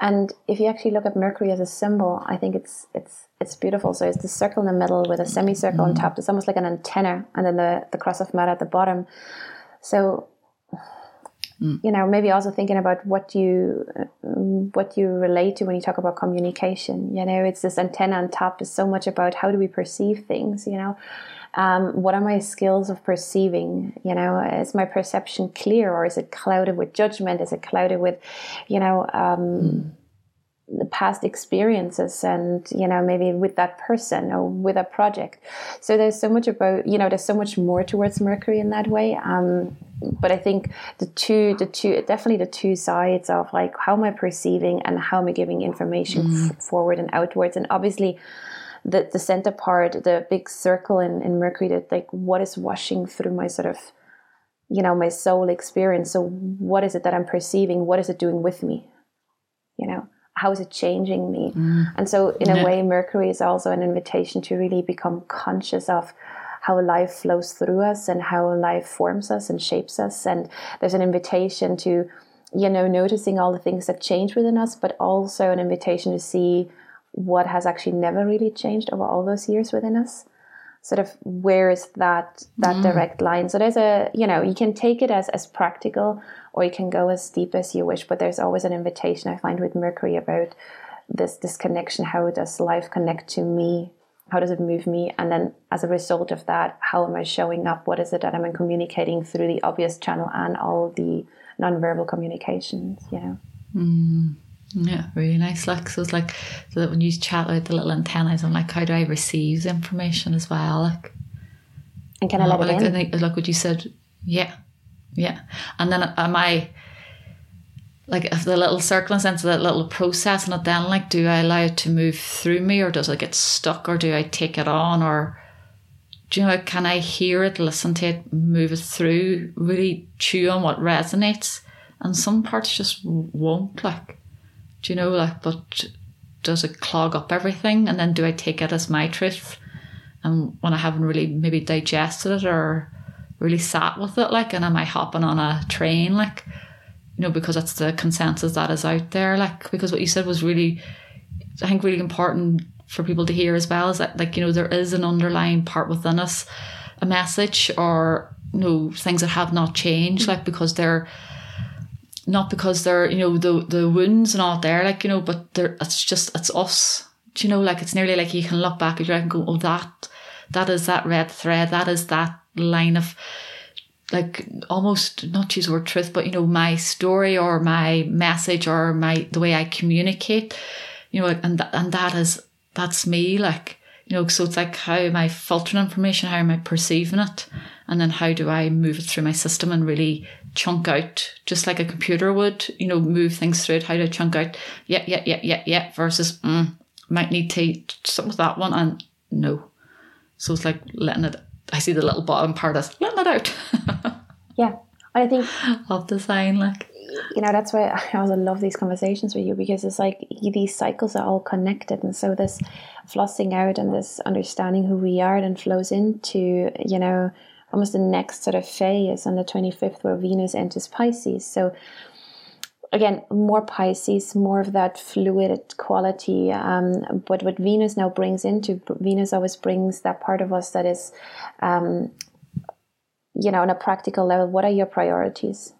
And if you actually look at Mercury as a symbol, I think it's it's it's beautiful. So it's the circle in the middle with a semicircle mm. on top. It's almost like an antenna, and then the the cross of mud at the bottom. So mm. you know maybe also thinking about what you what you relate to when you talk about communication? You know it's this antenna on top is so much about how do we perceive things you know? Um, what are my skills of perceiving? You know is my perception clear or is it clouded with judgment? Is it clouded with you know um, mm past experiences and you know maybe with that person or with a project. So there's so much about you know there's so much more towards mercury in that way. Um, but i think the two the two definitely the two sides of like how am i perceiving and how am i giving information mm. f- forward and outwards? And obviously the the center part the big circle in, in mercury that like what is washing through my sort of you know my soul experience? So what is it that i'm perceiving? What is it doing with me? You know how is it changing me? Mm. And so, in yeah. a way, Mercury is also an invitation to really become conscious of how life flows through us and how life forms us and shapes us. And there's an invitation to, you know, noticing all the things that change within us, but also an invitation to see what has actually never really changed over all those years within us sort of where is that that mm. direct line so there's a you know you can take it as as practical or you can go as deep as you wish but there's always an invitation i find with mercury about this this connection how does life connect to me how does it move me and then as a result of that how am i showing up what is it that i'm communicating through the obvious channel and all the nonverbal communications you know mm. Yeah, really nice. Like so, it's like so that when you chat with the little antennas, I'm like, how do I receive information as well? Like, and can I let it like, in? Think, like what you said, yeah, yeah. And then am I like if the little circling sense of that little process, and then like, do I allow it to move through me, or does it get stuck, or do I take it on, or do you know? Can I hear it, listen to it, move it through, really chew on what resonates, and some parts just won't like do you know, like, but does it clog up everything? And then do I take it as my truth? And when I haven't really maybe digested it or really sat with it, like, and am I hopping on a train, like, you know, because that's the consensus that is out there, like, because what you said was really, I think, really important for people to hear as well is that, like, you know, there is an underlying part within us, a message or, you know, things that have not changed, like, because they're, not because they're you know the the wounds and all there like you know but they're it's just it's us do you know like it's nearly like you can look back at your and go oh that that is that red thread that is that line of like almost not use the word truth but you know my story or my message or my the way i communicate you know and th- and that is that's me like you know so it's like how am i filtering information how am i perceiving it and then how do i move it through my system and really chunk out just like a computer would you know move things through it how to chunk out yeah yeah yeah yeah yeah versus mm, might need to something with that one and no. So it's like letting it i see the little bottom part as letting it out. Yeah. I think of the sign, like. You know that's why I also love these conversations with you because it's like these cycles are all connected, and so this flossing out and this understanding who we are then flows into you know almost the next sort of phase on the twenty fifth where Venus enters Pisces. So again, more Pisces, more of that fluid quality. Um, but what Venus now brings into Venus always brings that part of us that is, um, you know, on a practical level. What are your priorities?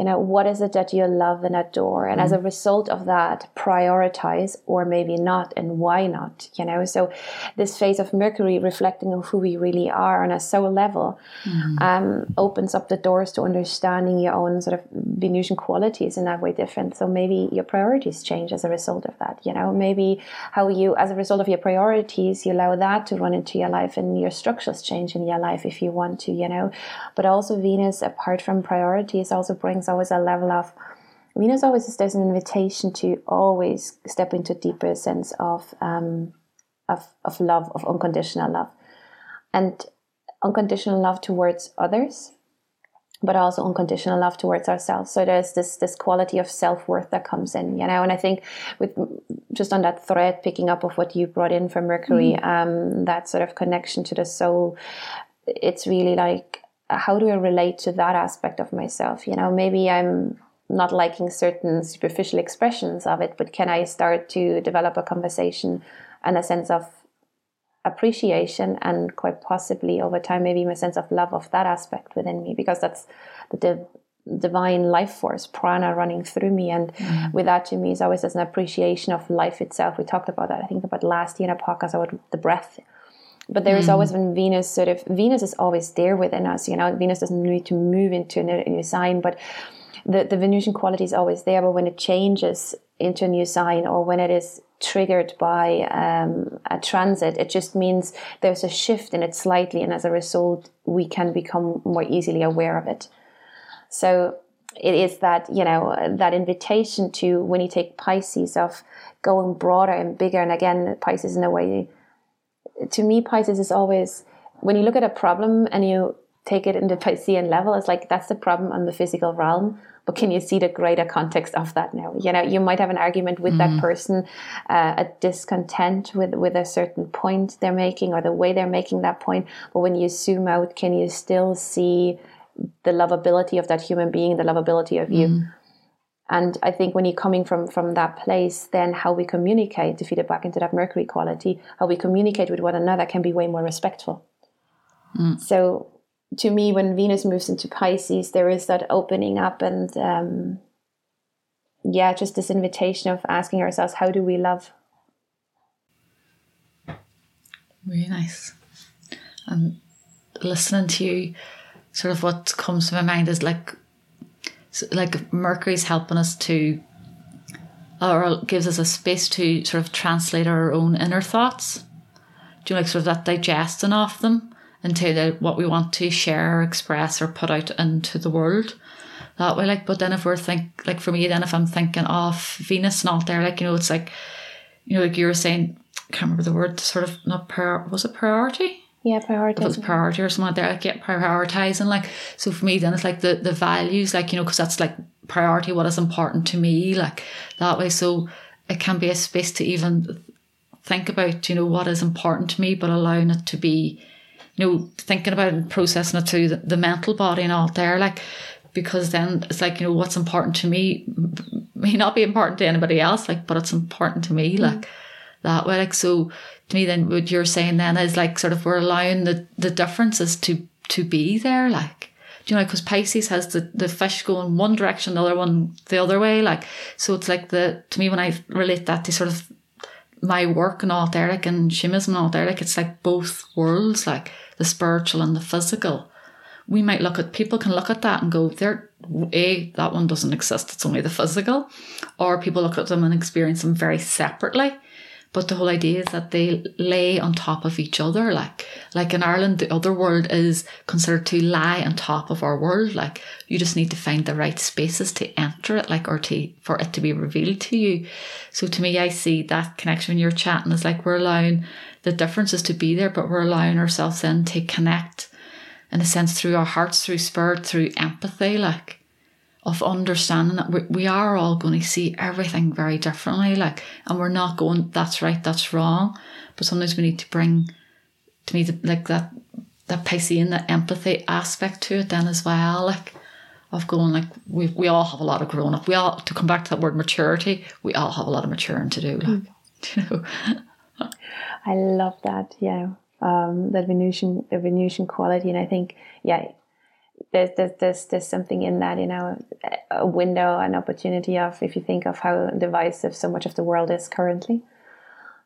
You know what is it that you love and adore? And mm. as a result of that prioritize or maybe not and why not you know? So this phase of mercury reflecting of who we really are on a soul level mm. um, opens up the doors to understanding your own sort of venusian qualities in that way different. So maybe your priorities change as a result of that you know? Maybe how you as a result of your priorities you allow that to run into your life and your structures change in your life if you want to you know? But also venus apart from priorities also brings always a level of Venus always is there's an invitation to always step into a deeper sense of um, of of love, of unconditional love, and unconditional love towards others, but also unconditional love towards ourselves. So there's this this quality of self worth that comes in, you know. And I think with just on that thread, picking up of what you brought in from Mercury, mm-hmm. um, that sort of connection to the soul, it's really like how do I relate to that aspect of myself? You know, maybe I'm not liking certain superficial expressions of it, but can I start to develop a conversation and a sense of appreciation and quite possibly over time, maybe a sense of love of that aspect within me because that's the div- divine life force, prana running through me. And mm. with that to me is always as an appreciation of life itself. We talked about that, I think about last year in a podcast about the breath but there is mm. always when Venus sort of Venus is always there within us. You know, Venus doesn't need to move into a new sign, but the the Venusian quality is always there. But when it changes into a new sign, or when it is triggered by um, a transit, it just means there's a shift in it slightly, and as a result, we can become more easily aware of it. So it is that you know that invitation to when you take Pisces of going broader and bigger, and again Pisces in a way to me, Pisces is always when you look at a problem and you take it into Piscean level, it's like that's the problem on the physical realm. But can you see the greater context of that now? You know, you might have an argument with mm-hmm. that person, uh, a discontent with with a certain point they're making or the way they're making that point. But when you zoom out, can you still see the lovability of that human being, the lovability of you? Mm. And I think when you're coming from from that place, then how we communicate to feed it back into that Mercury quality, how we communicate with one another can be way more respectful. Mm. So to me, when Venus moves into Pisces, there is that opening up and um, yeah, just this invitation of asking ourselves, how do we love? Really nice. And listening to you, sort of what comes to my mind is like so like Mercury's helping us to, or gives us a space to sort of translate our own inner thoughts. Do you like sort of that digesting of them into the, what we want to share, or express, or put out into the world? That way, like, but then if we're think like for me, then if I'm thinking oh, of Venus not there, like you know, it's like, you know, like you were saying, I can't remember the word, sort of not prior, was it priority? Yeah, priority. If it's priority or something like that, I get prioritizing. Like, so for me, then it's like the, the values, like, you know, because that's like priority, what is important to me, like that way. So it can be a space to even think about, you know, what is important to me, but allowing it to be, you know, thinking about and processing it through the, the mental body and all there. Like, because then it's like, you know, what's important to me may not be important to anybody else, like, but it's important to me, mm. like that way. Like, so to me then what you're saying then is like sort of we're allowing the the differences to to be there like do you know because Pisces has the the fish going one direction the other one the other way like so it's like the to me when I relate that to sort of my work and all like and Shamanism and all like it's like both worlds, like the spiritual and the physical. We might look at people can look at that and go, there a that one doesn't exist. It's only the physical, or people look at them and experience them very separately. But the whole idea is that they lay on top of each other. Like, like in Ireland, the other world is considered to lie on top of our world. Like, you just need to find the right spaces to enter it, like, or to, for it to be revealed to you. So to me, I see that connection when you're chatting is like we're allowing the differences to be there, but we're allowing ourselves in to connect in a sense through our hearts, through spirit, through empathy, like of understanding that we, we are all going to see everything very differently like and we're not going that's right that's wrong but sometimes we need to bring to me the, like that that Piscean that empathy aspect to it then as well like of going like we, we all have a lot of growing up we all to come back to that word maturity we all have a lot of maturing to do like mm. you know I love that yeah um, that Venusian the Venusian quality and I think yeah there's, there's there's there's something in that you know a window an opportunity of if you think of how divisive so much of the world is currently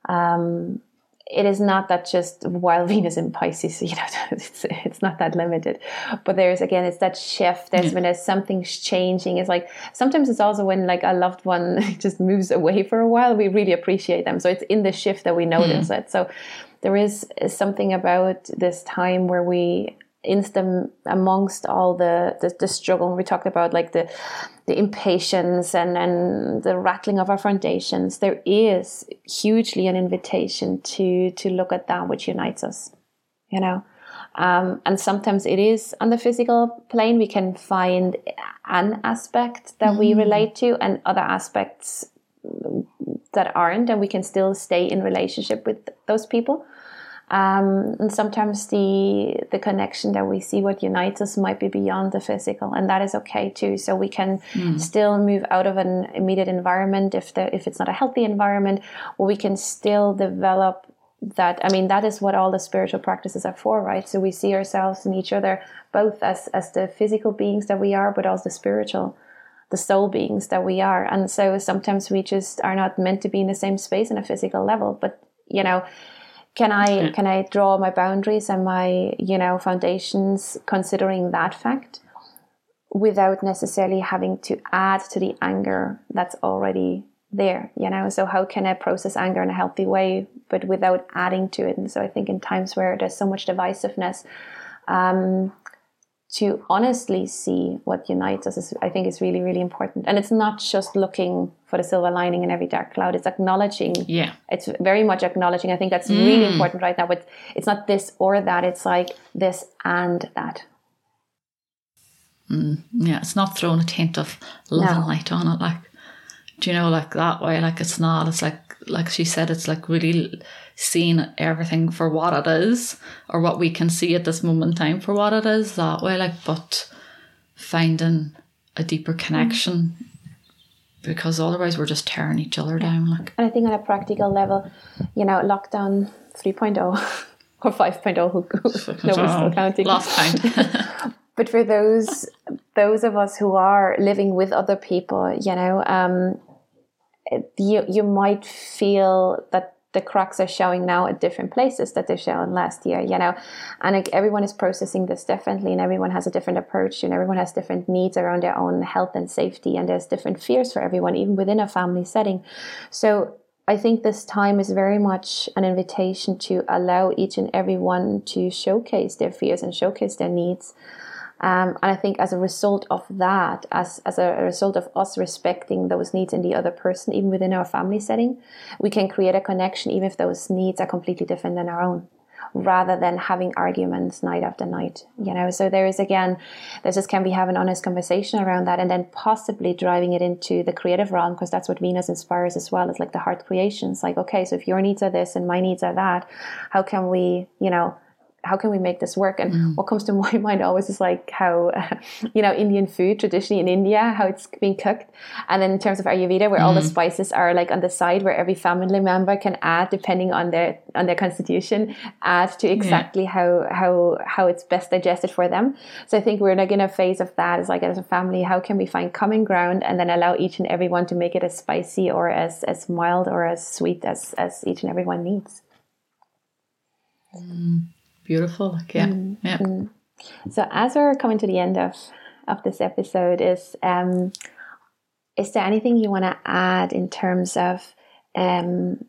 um, it is not that just while Venus in Pisces, you know, it's, it's not that limited. But there's again, it's that shift. There's when there's something's changing. It's like sometimes it's also when like a loved one just moves away for a while, we really appreciate them. So it's in the shift that we notice mm. it. So there is something about this time where we instant amongst all the, the, the struggle we talked about like the the impatience and and the rattling of our foundations there is hugely an invitation to to look at that which unites us you know um, and sometimes it is on the physical plane we can find an aspect that mm-hmm. we relate to and other aspects that aren't and we can still stay in relationship with those people um, and sometimes the the connection that we see what unites us might be beyond the physical, and that is okay too. So we can mm. still move out of an immediate environment if the if it's not a healthy environment, or we can still develop that. I mean, that is what all the spiritual practices are for, right? So we see ourselves and each other both as as the physical beings that we are, but also the spiritual the soul beings that we are. And so sometimes we just are not meant to be in the same space in a physical level. But, you know, can i can i draw my boundaries and my you know foundations considering that fact without necessarily having to add to the anger that's already there you know? So how can i process anger in a healthy way but without adding to it? And so i think in times where there's so much divisiveness um, to honestly see what unites us is, I think is really, really important. And it's not just looking for the silver lining in every dark cloud. It's acknowledging. Yeah. It's very much acknowledging. I think that's mm. really important right now. But it's not this or that. It's like this and that. Mm. Yeah. It's not throwing a tint of love no. and light on it. Like, do you know, like that way? Like it's not. It's like, like she said, it's like really seeing everything for what it is or what we can see at this moment in time for what it is that way like but finding a deeper connection because otherwise we're just tearing each other down like. And i think on a practical level you know lockdown 3.0 or 5.0 who, no one's still counting. Last count but for those those of us who are living with other people you know um, you you might feel that the cracks are showing now at different places that they showed last year, you know, and like, everyone is processing this differently and everyone has a different approach and everyone has different needs around their own health and safety and there's different fears for everyone, even within a family setting. So I think this time is very much an invitation to allow each and every one to showcase their fears and showcase their needs. Um, and I think as a result of that, as, as a result of us respecting those needs in the other person, even within our family setting, we can create a connection, even if those needs are completely different than our own rather than having arguments night after night you know? So there is again this is can we have an honest conversation around that and then possibly driving it into the creative realm because that's what venus inspires as well it's like the heart creations like okay so if your needs are this and my needs are that how can we you know how can we make this work? And mm. what comes to my mind always is like how, you know, Indian food traditionally in India, how it's being cooked. And then in terms of Ayurveda, where mm. all the mm. spices are like on the side where every family member can add, depending on their, on their constitution, add to exactly yeah. how, how, how it's best digested for them. So I think we're like in a phase of that is like as a family, how can we find common ground and then allow each and everyone to make it as spicy or as, as mild or as sweet as, as each and everyone needs. Mm beautiful. Yeah, mm, yeah. Mm. So as we're coming to the end of of this episode, is um, is there anything you want to add in terms of um,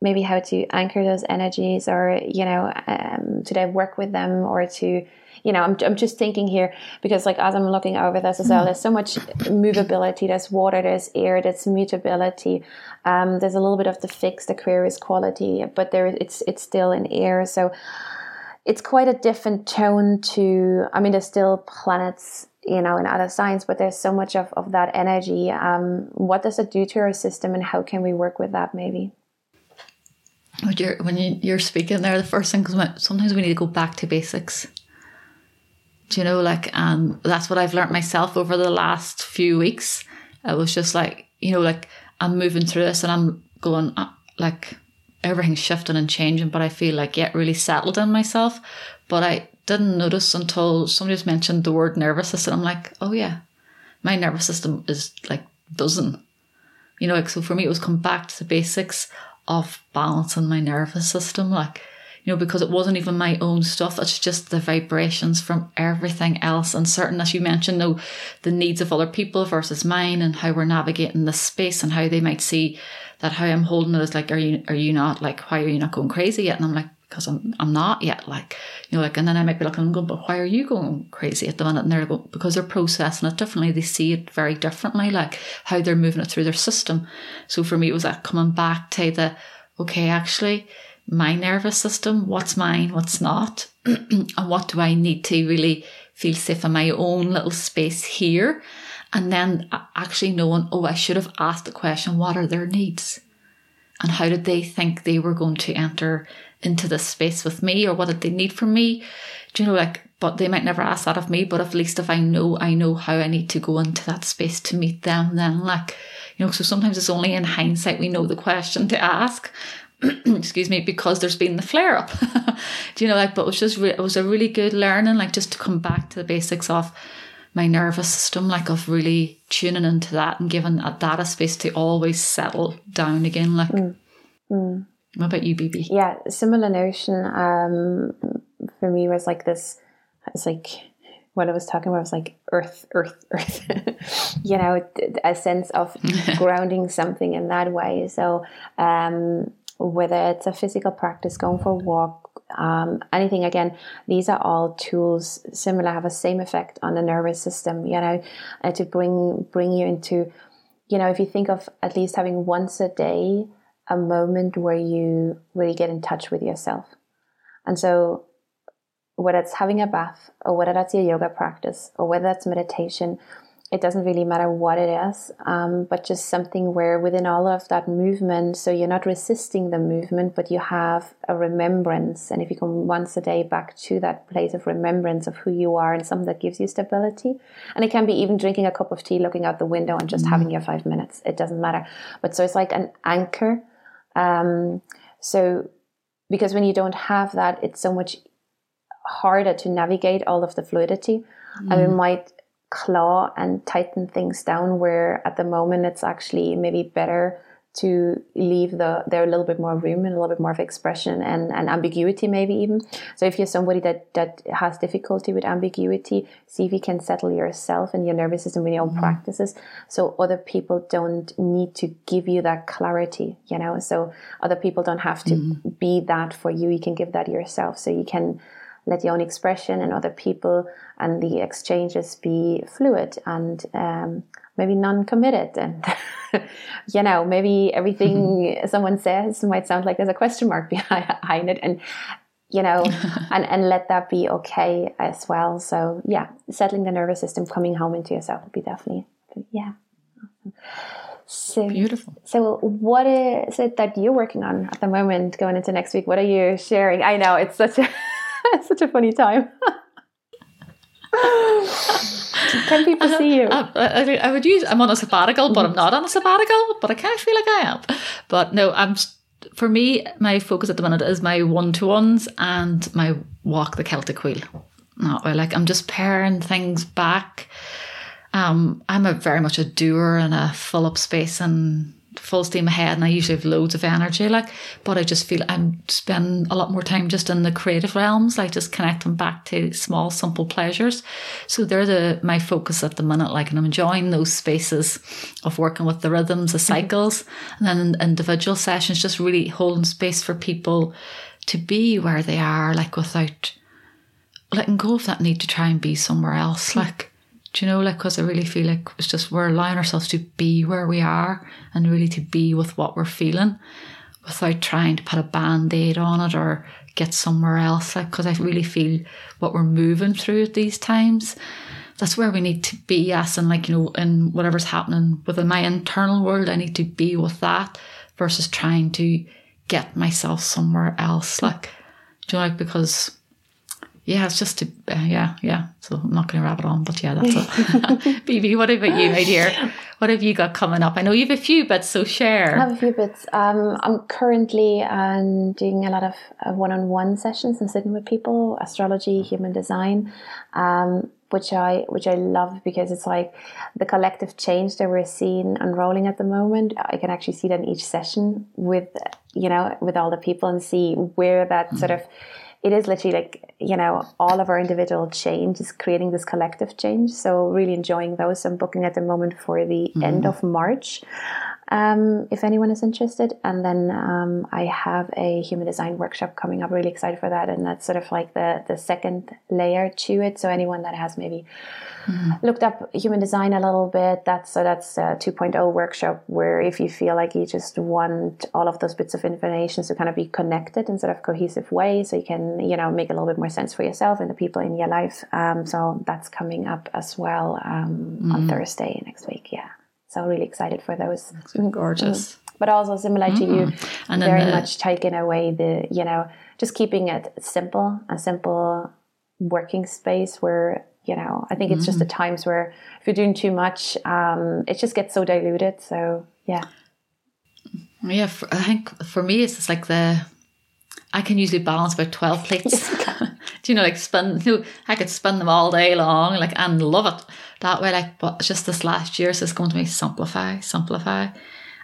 maybe how to anchor those energies, or you know, um, to work with them, or to you know, I'm, I'm just thinking here because like as I'm looking over this as well, there's so much movability. There's water, there's air, there's mutability. Um, there's a little bit of the fixed Aquarius quality, but there it's it's still in air. So it's quite a different tone to i mean there's still planets you know in other signs but there's so much of, of that energy. Um, what does it do to our system and how can we work with that maybe? When you're, when you're speaking there the first thing comes sometimes we need to go back to basics. Do you know like um that's what i've learned myself over the last few weeks. It was just like you know like i'm moving through this and i'm going like everything's shifting and changing, but I feel like yet really settled in myself. But I didn't notice until somebody just mentioned the word nervous system. I'm like, oh yeah, my nervous system is like buzzing. You know, like so for me it was come back to the basics of balancing my nervous system, like you know, because it wasn't even my own stuff. It's just the vibrations from everything else. And certain, as you mentioned, though, the needs of other people versus mine and how we're navigating this space and how they might see that how I'm holding it is like, are you, are you not like, why are you not going crazy yet? And I'm like, because I'm, I'm not yet. Like, you know, like, and then I might be looking going, but why are you going crazy at the minute? And they're going, because they're processing it differently. They see it very differently, like how they're moving it through their system. So for me, it was that coming back to the, okay, actually, my nervous system, what's mine, what's not, and what do I need to really feel safe in my own little space here and then actually knowing, oh, I should have asked the question, what are their needs? And how did they think they were going to enter into this space with me or what did they need from me? Do you know, like, but they might never ask that of me, but at least if I know, I know how I need to go into that space to meet them, then, like, you know, so sometimes it's only in hindsight we know the question to ask. excuse me, because there's been the flare up. Do you know, like, but it was just, re- it was a really good learning, like, just to come back to the basics of my nervous system, like of really tuning into that and giving that a space to always settle down again. Like, mm. Mm. what about you, Bibi? Yeah, similar notion. Um, for me was like this. It's like what I was talking about was like earth, earth, earth. you know, a sense of grounding something in that way. So, um, whether it's a physical practice, going for a walk, um, anything. Again these are all tools similar have the same effect on the nervous system you know uh, to bring bring you into you know if you think of at least having once a day a moment where you really get in touch with yourself. And so whether it's having a bath or whether that's your yoga practice or whether that's meditation it doesn't really matter what it is, um, but just something where within all of that movement, so you're not resisting the movement, but you have a remembrance. And if you come once a day back to that place of remembrance of who you are and something that gives you stability, and it can be even drinking a cup of tea, looking out the window, and just mm-hmm. having your five minutes. It doesn't matter. But so it's like an anchor. Um, so because when you don't have that, it's so much harder to navigate all of the fluidity. Mm. And we might claw and tighten things down where at the moment it's actually maybe better to leave the there a little bit more room and a little bit more of expression and, and ambiguity maybe even. So if you're somebody that that has difficulty with ambiguity see if you can settle yourself and your nervous system with your own mm-hmm. practices. So other people don't need to give you that clarity you know? So other people don't have to mm-hmm. be that for you. You can give that yourself. So you can let your own expression and other people and the exchanges be fluid and um, maybe non-committed and you know maybe everything someone says might sound like there's a question mark behind it and you know and and let that be okay as well. So yeah settling the nervous system coming home into yourself would be definitely yeah. So beautiful. so what is it that you're working on at the moment going into next week? What are you sharing? I know it's such a such a funny time. Can people uh-huh. see you? Uh, I, I, I, would use. I'm on a sabbatical, but I'm mm-hmm. not on a sabbatical. But I kind of feel like I am. But no, I'm. For me, my focus at the minute is my one to ones and my walk the Celtic wheel. No, like I'm just pairing things back. Um, I'm a very much a doer and a full up space and full steam ahead and I usually have loads of energy like but I just feel I'm spending a lot more time just in the creative realms like just connecting back to small simple pleasures so they're the my focus at the minute like and I'm enjoying those spaces of working with the rhythms the mm-hmm. cycles mm-hmm. and then individual sessions just really holding space for people to be where they are like without letting go of that need to try and be somewhere else mm-hmm. like do you know, like, because I really feel like it's just we're allowing ourselves to be where we are and really to be with what we're feeling without trying to put a band aid on it or get somewhere else. Like, because I really feel what we're moving through at these times, that's where we need to be, yes. And, like, you know, in whatever's happening within my internal world, I need to be with that versus trying to get myself somewhere else. Like, do you know, like, because yeah, it's just to, uh, yeah, yeah. So I'm not going to wrap it on, but yeah, that's it. Bibi, what about you, my dear? What have you got coming up? I know you have a few bits, so share. I have a few bits. Um, I'm currently um, doing a lot of uh, one-on-one sessions and sitting with people, astrology, human design, um, which I which I love because it's like the collective change that we're seeing unrolling at the moment. I can actually see that in each session with you know with all the people and see where that mm-hmm. sort of it is literally like you know all of our individual change is creating this collective change. So really enjoying those. I'm booking at the moment for the mm. end of march um, if anyone is interested and then um, i have a human design workshop coming up really excited for that and that's sort of like the the second layer to it so anyone that has maybe mm. looked up human design a little bit. That's so that's a 2.0 workshop where if you feel like you just want all of those bits of information to kind of be connected in sort of cohesive way, so you can you know make a little bit more sense for yourself and the people in your life. Um, so that's coming up as well um, mm. on Thursday next week. Yeah, so really excited for those. gorgeous. Mm. But also similar to you, and very the... much taking away the you know just keeping it simple, a simple working space where you know, I think it's just the mm. times where if you're doing too much, um, it just gets so diluted. So yeah. Yeah, for, I think for me, it's just like the I can usually balance about twelve plates. Do you know, like spend? You know, I could spend them all day long, like and love it that way. Like, but just this last year, so it's going to me simplify, simplify,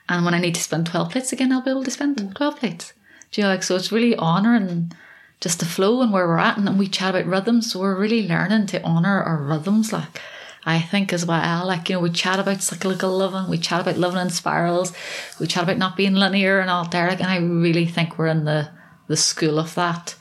and when I need to spend twelve plates again, I'll be able to spend mm. twelve plates. Do you know, like so? It's really honouring just the flow and where we're at. And we chat about rhythms. So we're really learning to honour our rhythms, like I think as well. Like, you know, we chat about cyclical living, we chat about living in spirals, we chat about not being linear and all there. Like, and I really think we're in the the school of that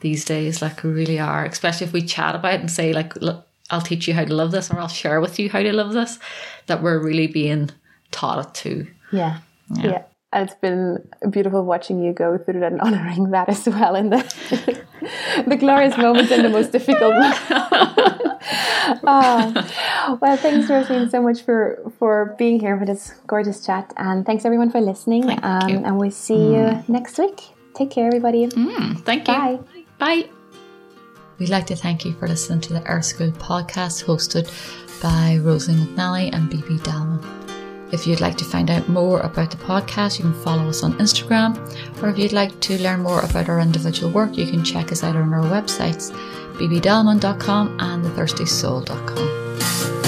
these days. Like we really are, especially if we chat about it and say, like, look, I'll teach you how to love this or I'll share with you how to love this, that we're really being taught it too. Yeah. Yeah. yeah it's been beautiful watching you go through that and honoring that as well in the the glorious moments and the most difficult oh. well thanks Rosaleen so much for for being here for this gorgeous chat and thanks everyone for listening um, and we'll see mm. you next week take care everybody mm, thank you bye bye We'd like to thank you for listening to the Earth School podcast hosted by Rosaleen McNally and Bibi Dalman. If you'd like to find out more about the podcast, you can follow us on Instagram, or if you'd like to learn more about our individual work, you can check us out on our websites, bbdalman.com and thethirstysoul.com.